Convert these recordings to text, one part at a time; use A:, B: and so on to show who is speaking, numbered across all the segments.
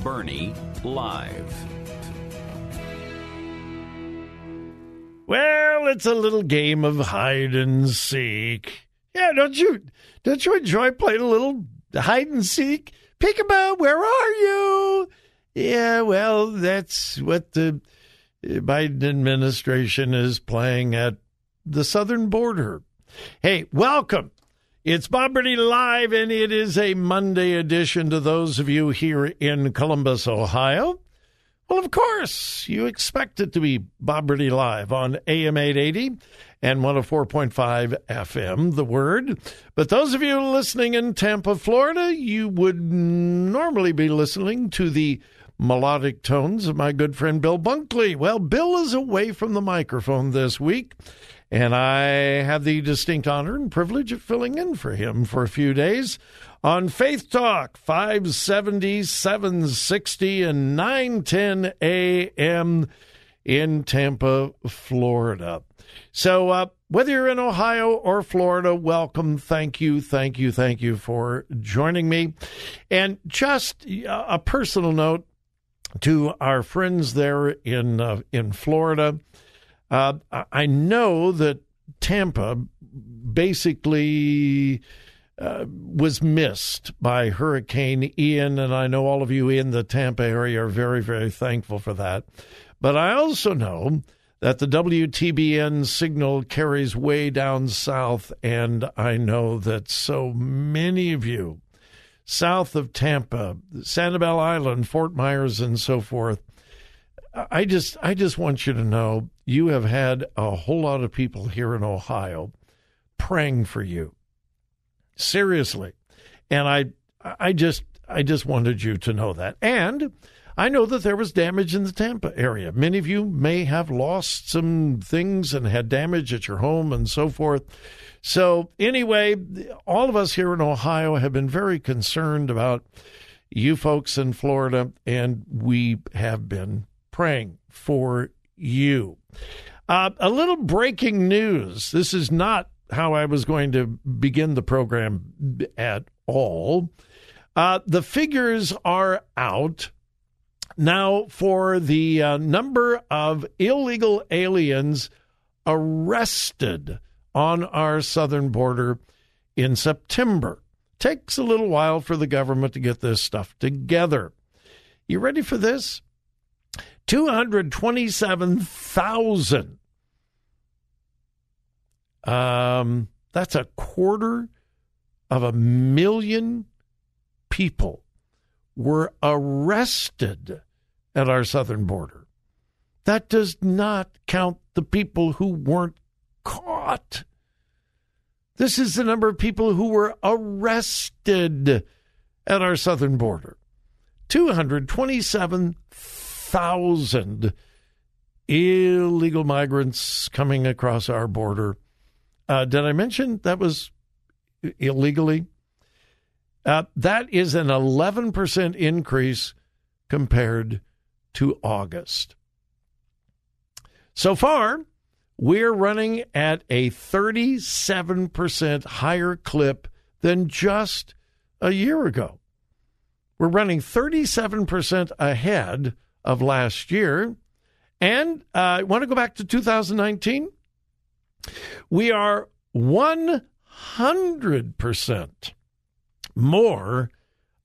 A: Burney Live.
B: Well, it's a little game of hide and seek. Yeah, don't you don't you enjoy playing a little hide and seek? Peekaboo, where are you? Yeah, well, that's what the Biden administration is playing at the southern border. Hey, welcome. It's Bob Live, and it is a Monday edition to those of you here in Columbus, Ohio. Well, of course, you expect it to be Bob Live on AM 880 and 104.5 FM, the word. But those of you listening in Tampa, Florida, you would normally be listening to the melodic tones of my good friend Bill Bunkley. Well, Bill is away from the microphone this week, and I have the distinct honor and privilege of filling in for him for a few days on Faith Talk 570, 760, and 910 a.m. in Tampa, Florida. So, uh, whether you're in Ohio or Florida, welcome. Thank you, thank you, thank you for joining me. And just a personal note to our friends there in uh, in Florida. Uh, I know that Tampa basically uh, was missed by Hurricane Ian, and I know all of you in the Tampa area are very, very thankful for that. But I also know that the WTBN signal carries way down south, and I know that so many of you south of Tampa, Sanibel Island, Fort Myers, and so forth. I just, I just want you to know you have had a whole lot of people here in Ohio praying for you seriously. And I I just I just wanted you to know that. And I know that there was damage in the Tampa area. Many of you may have lost some things and had damage at your home and so forth. So, anyway, all of us here in Ohio have been very concerned about you folks in Florida, and we have been praying for you. Uh, a little breaking news. This is not how I was going to begin the program at all. Uh, the figures are out now for the uh, number of illegal aliens arrested on our southern border in September. Takes a little while for the government to get this stuff together. You ready for this? 227,000 um, that's a quarter of a million people were arrested at our southern border. That does not count the people who weren't caught. This is the number of people who were arrested at our southern border. 227,000 illegal migrants coming across our border. Uh, did I mention that was illegally? Uh, that is an 11% increase compared to August. So far, we're running at a 37% higher clip than just a year ago. We're running 37% ahead of last year. And uh, I want to go back to 2019. We are 100% more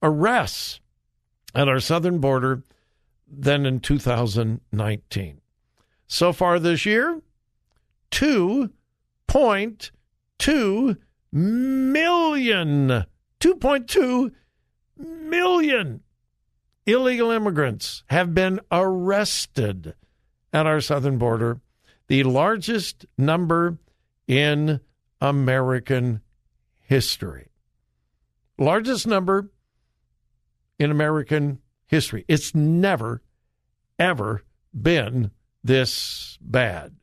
B: arrests at our southern border than in 2019. So far this year, 2.2 million, 2.2 million illegal immigrants have been arrested at our southern border, the largest number in American history. Largest number in American history. It's never, ever been this bad.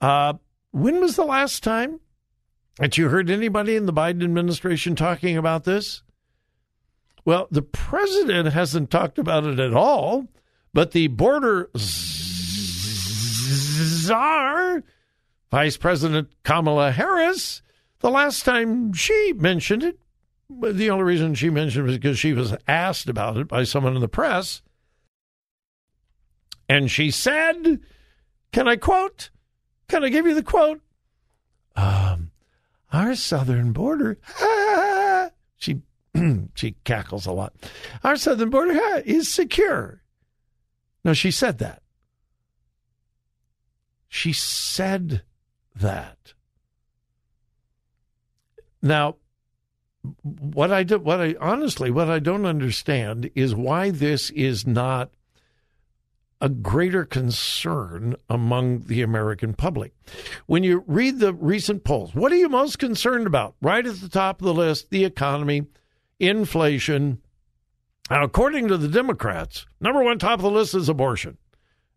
B: Uh, when was the last time that you heard anybody in the Biden administration talking about this? Well, the president hasn't talked about it at all, but the border czar, Vice President Kamala Harris, the last time she mentioned it, the only reason she mentioned it was because she was asked about it by someone in the press. And she said, Can I quote? Can I give you the quote? Um, our southern border, she she cackles a lot. Our southern border is secure. No, she said that. She said that. Now, what I do, what I honestly, what I don't understand is why this is not a greater concern among the American public. When you read the recent polls, what are you most concerned about? Right at the top of the list, the economy, inflation. Now, according to the Democrats, number one top of the list is abortion.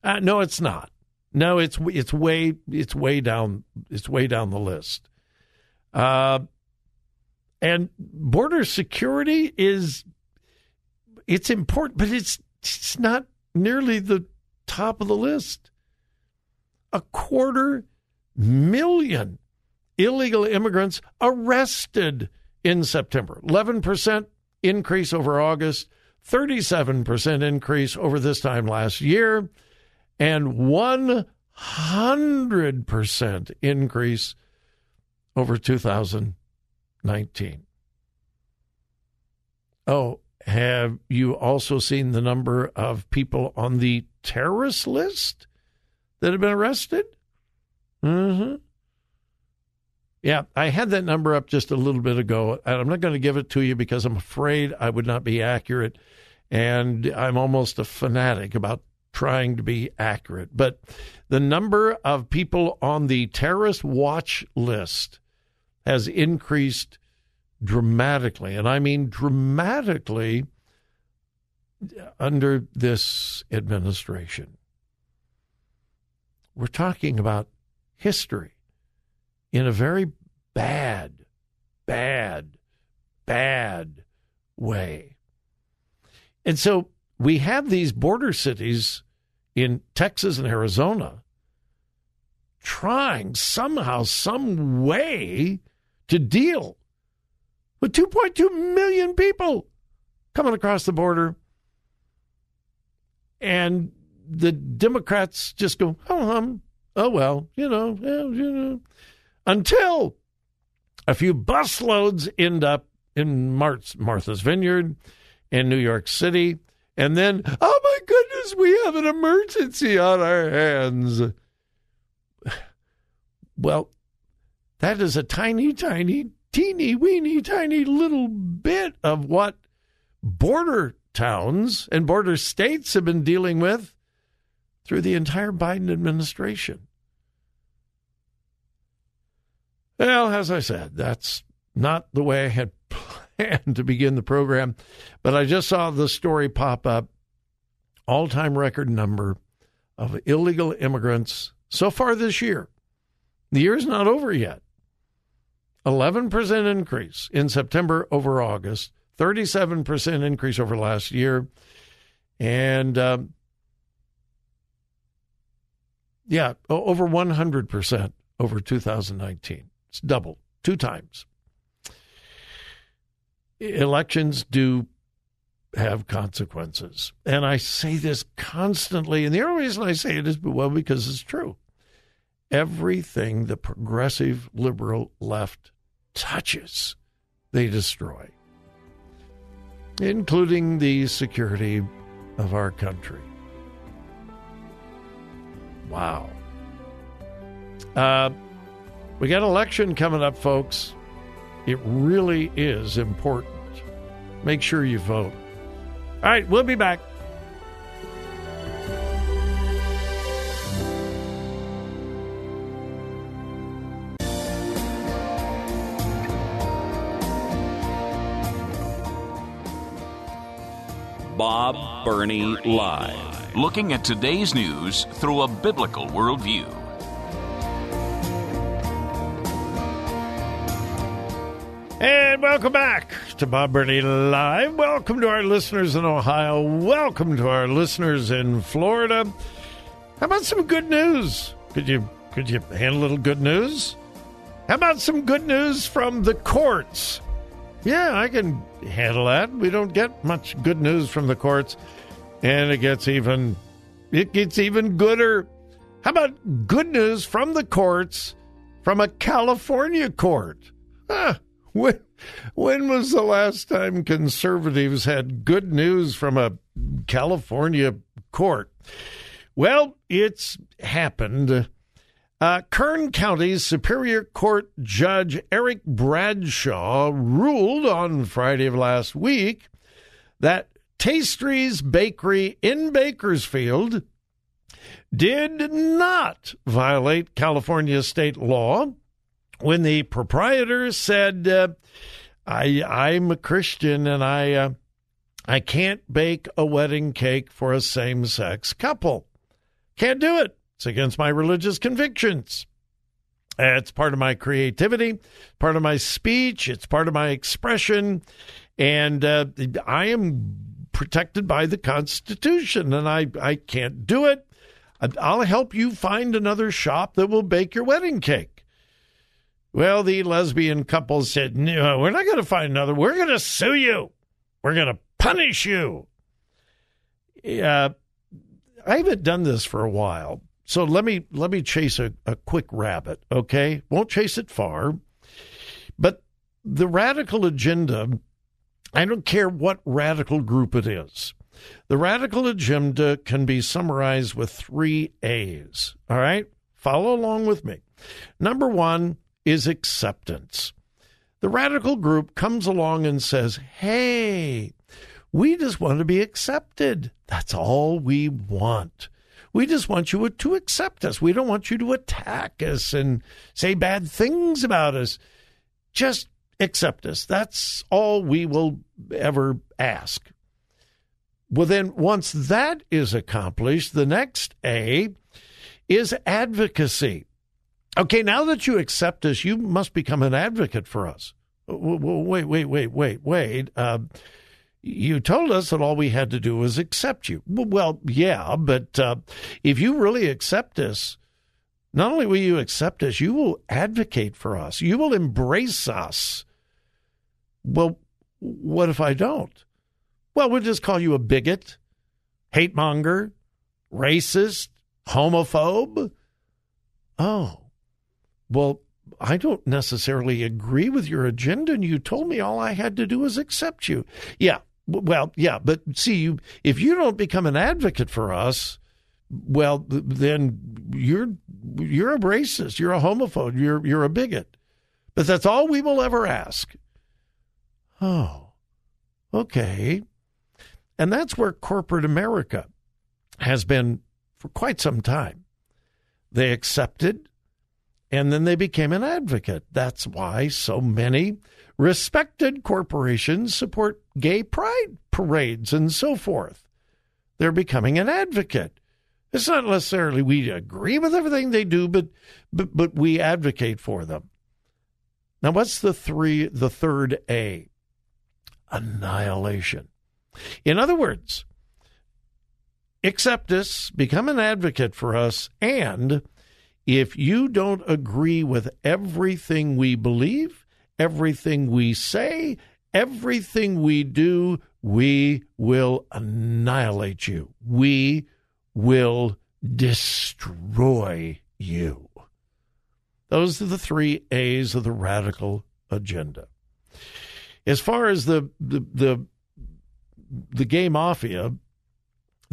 B: Uh, no, it's not. No, it's it's way it's way down it's way down the list. Uh, and border security is it's important, but it's it's not nearly the top of the list. A quarter million illegal immigrants arrested in September. 11% increase over August, 37% increase over this time last year, and 100% increase over 2019. Oh, have you also seen the number of people on the terrorist list that have been arrested? Mm-hmm. Yeah, I had that number up just a little bit ago, and I'm not going to give it to you because I'm afraid I would not be accurate. And I'm almost a fanatic about trying to be accurate. But the number of people on the terrorist watch list has increased dramatically, and I mean dramatically under this administration. We're talking about history in a very bad, bad, bad way. And so we have these border cities in Texas and Arizona trying somehow, some way to deal with 2.2 million people coming across the border. And the Democrats just go, oh, um, oh well, you know, yeah, you know, until a few busloads end up in Martha's Vineyard in New York City. And then, oh my goodness, we have an emergency on our hands. Well, that is a tiny, tiny teeny weeny tiny little bit of what border towns and border states have been dealing with through the entire Biden administration. Well, as I said, that's not the way I had planned to begin the program, but I just saw the story pop up. All time record number of illegal immigrants so far this year. The year's not over yet. 11% increase in September over August, 37% increase over last year. And uh, yeah, over 100% over 2019. It's doubled two times. Elections do have consequences. And I say this constantly. And the only reason I say it is, well, because it's true. Everything the progressive liberal left touches, they destroy, including the security of our country. Wow. Uh, we got election coming up, folks. It really is important. Make sure you vote. All right, we'll be back.
A: Bob Burney Live.
C: Looking at today's news through a biblical worldview.
B: Welcome back to Bob Burney Live. Welcome to our listeners in Ohio. Welcome to our listeners in Florida. How about some good news? Could you could you handle a little good news? How about some good news from the courts? Yeah, I can handle that. We don't get much good news from the courts, and it gets even it gets even gooder. How about good news from the courts from a California court? Huh. When, when was the last time conservatives had good news from a California court? Well, it's happened. Uh, Kern County's Superior Court Judge Eric Bradshaw ruled on Friday of last week that Tastries Bakery in Bakersfield did not violate California state law when the proprietor said, uh, I, I'm a Christian and I, uh, I can't bake a wedding cake for a same sex couple. Can't do it. It's against my religious convictions. It's part of my creativity, part of my speech, it's part of my expression, and uh, I am protected by the Constitution, and I, I can't do it. I'll help you find another shop that will bake your wedding cake. Well, the lesbian couple said, No, we're not going to find another. We're going to sue you. We're going to punish you. I haven't done this for a while, so let me let me chase a, a quick rabbit, okay? Won't chase it far. But the radical agenda, I don't care what radical group it is. The radical agenda can be summarized with three A's. All right? Follow along with me. Number one is acceptance. The radical group comes along and says, hey, we just want to be accepted. That's all we want. We just want you to accept us. We don't want you to attack us and say bad things about us. Just accept us. That's all we will ever ask. Well, then, once that is accomplished, the next A is advocacy. Okay, now that you accept us, you must become an advocate for us. Wait, wait, wait, wait, wait. Uh, you told us that all we had to do was accept you. Well, yeah, but uh, if you really accept us, not only will you accept us, you will advocate for us. You will embrace us. Well, what if I don't? Well, we'll just call you a bigot, hate monger, racist, homophobe. Oh, well, I don't necessarily agree with your agenda, and you told me all I had to do was accept you. Yeah, well, yeah, but see, you if you don't become an advocate for us, well, then you're you're a racist, you're a homophobe, you're you're a bigot. But that's all we will ever ask. Oh, okay. And that's where corporate America has been for quite some time. They accepted and then they became an advocate. That's why so many respected corporations support gay pride parades and so forth. They're becoming an advocate. It's not necessarily we agree with everything they do, but but, but we advocate for them. Now, what's the three the third A? Annihilation. In other words, accept us, become an advocate for us, and if you don't agree with everything we believe, everything we say, everything we do, we will annihilate you. We will destroy you. Those are the three A's of the radical agenda. As far as the the the, the gay mafia,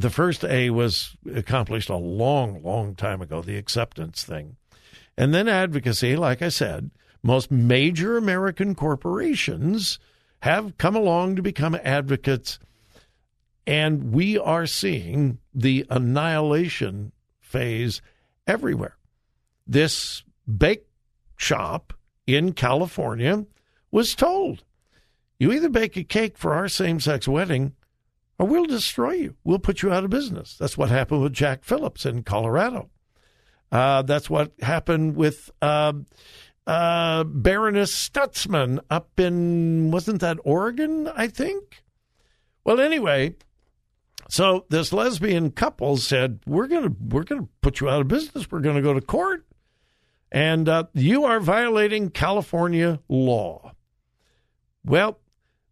B: the first A was accomplished a long, long time ago, the acceptance thing. And then advocacy, like I said, most major American corporations have come along to become advocates. And we are seeing the annihilation phase everywhere. This bake shop in California was told you either bake a cake for our same sex wedding or we'll destroy you. We'll put you out of business. That's what happened with Jack Phillips in Colorado. Uh, that's what happened with uh, uh, Barronelle Stutzman up in, wasn't that Oregon, I think? Well, anyway, so this lesbian couple said, "We're gonna we're gonna put you out of business. We're gonna go to court, and uh, you are violating California law." Well,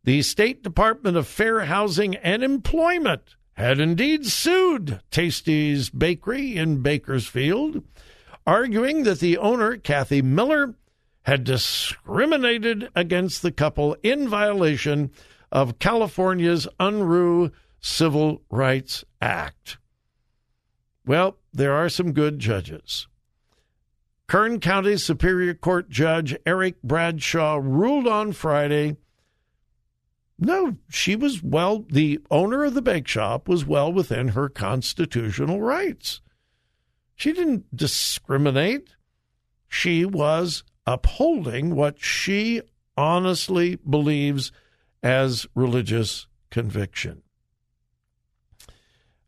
B: the State Department of Fair Housing and Employment had indeed sued Tastries Bakery in Bakersfield, arguing that the owner, Kathy Miller, had discriminated against the couple in violation of California's Unruh Civil Rights Act. Well, there are some good judges. Kern County Superior Court Judge Eric Bradshaw ruled on Friday no, she was well, the owner of the bake shop was well within her constitutional rights. She didn't discriminate. She was upholding what she honestly believes as religious conviction.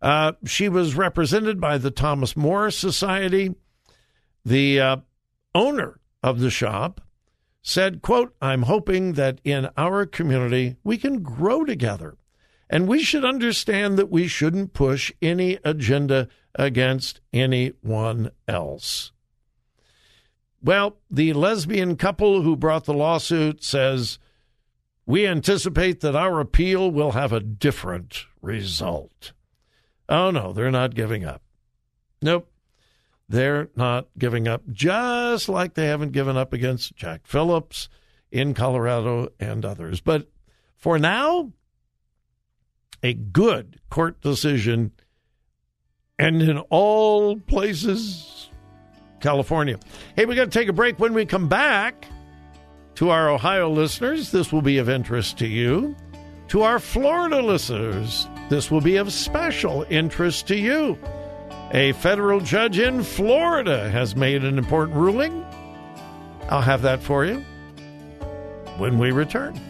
B: Uh, she was represented by the Thomas More Society. The uh, owner of the shop said, quote, I'm hoping that in our community we can grow together. And we should understand that we shouldn't push any agenda against anyone else. Well, the lesbian couple who brought the lawsuit says, We anticipate that our appeal will have a different result. Oh, no, they're not giving up. Nope. They're not giving up, just like they haven't given up against Jack Phillips in Colorado and others. But for now, a good court decision, and in all places, California. Hey, we got to take a break. When we come back, to our Ohio listeners, this will be of interest to you. To our Florida listeners, this will be of special interest to you. A federal judge in Florida has made an important ruling. I'll have that for you when we return.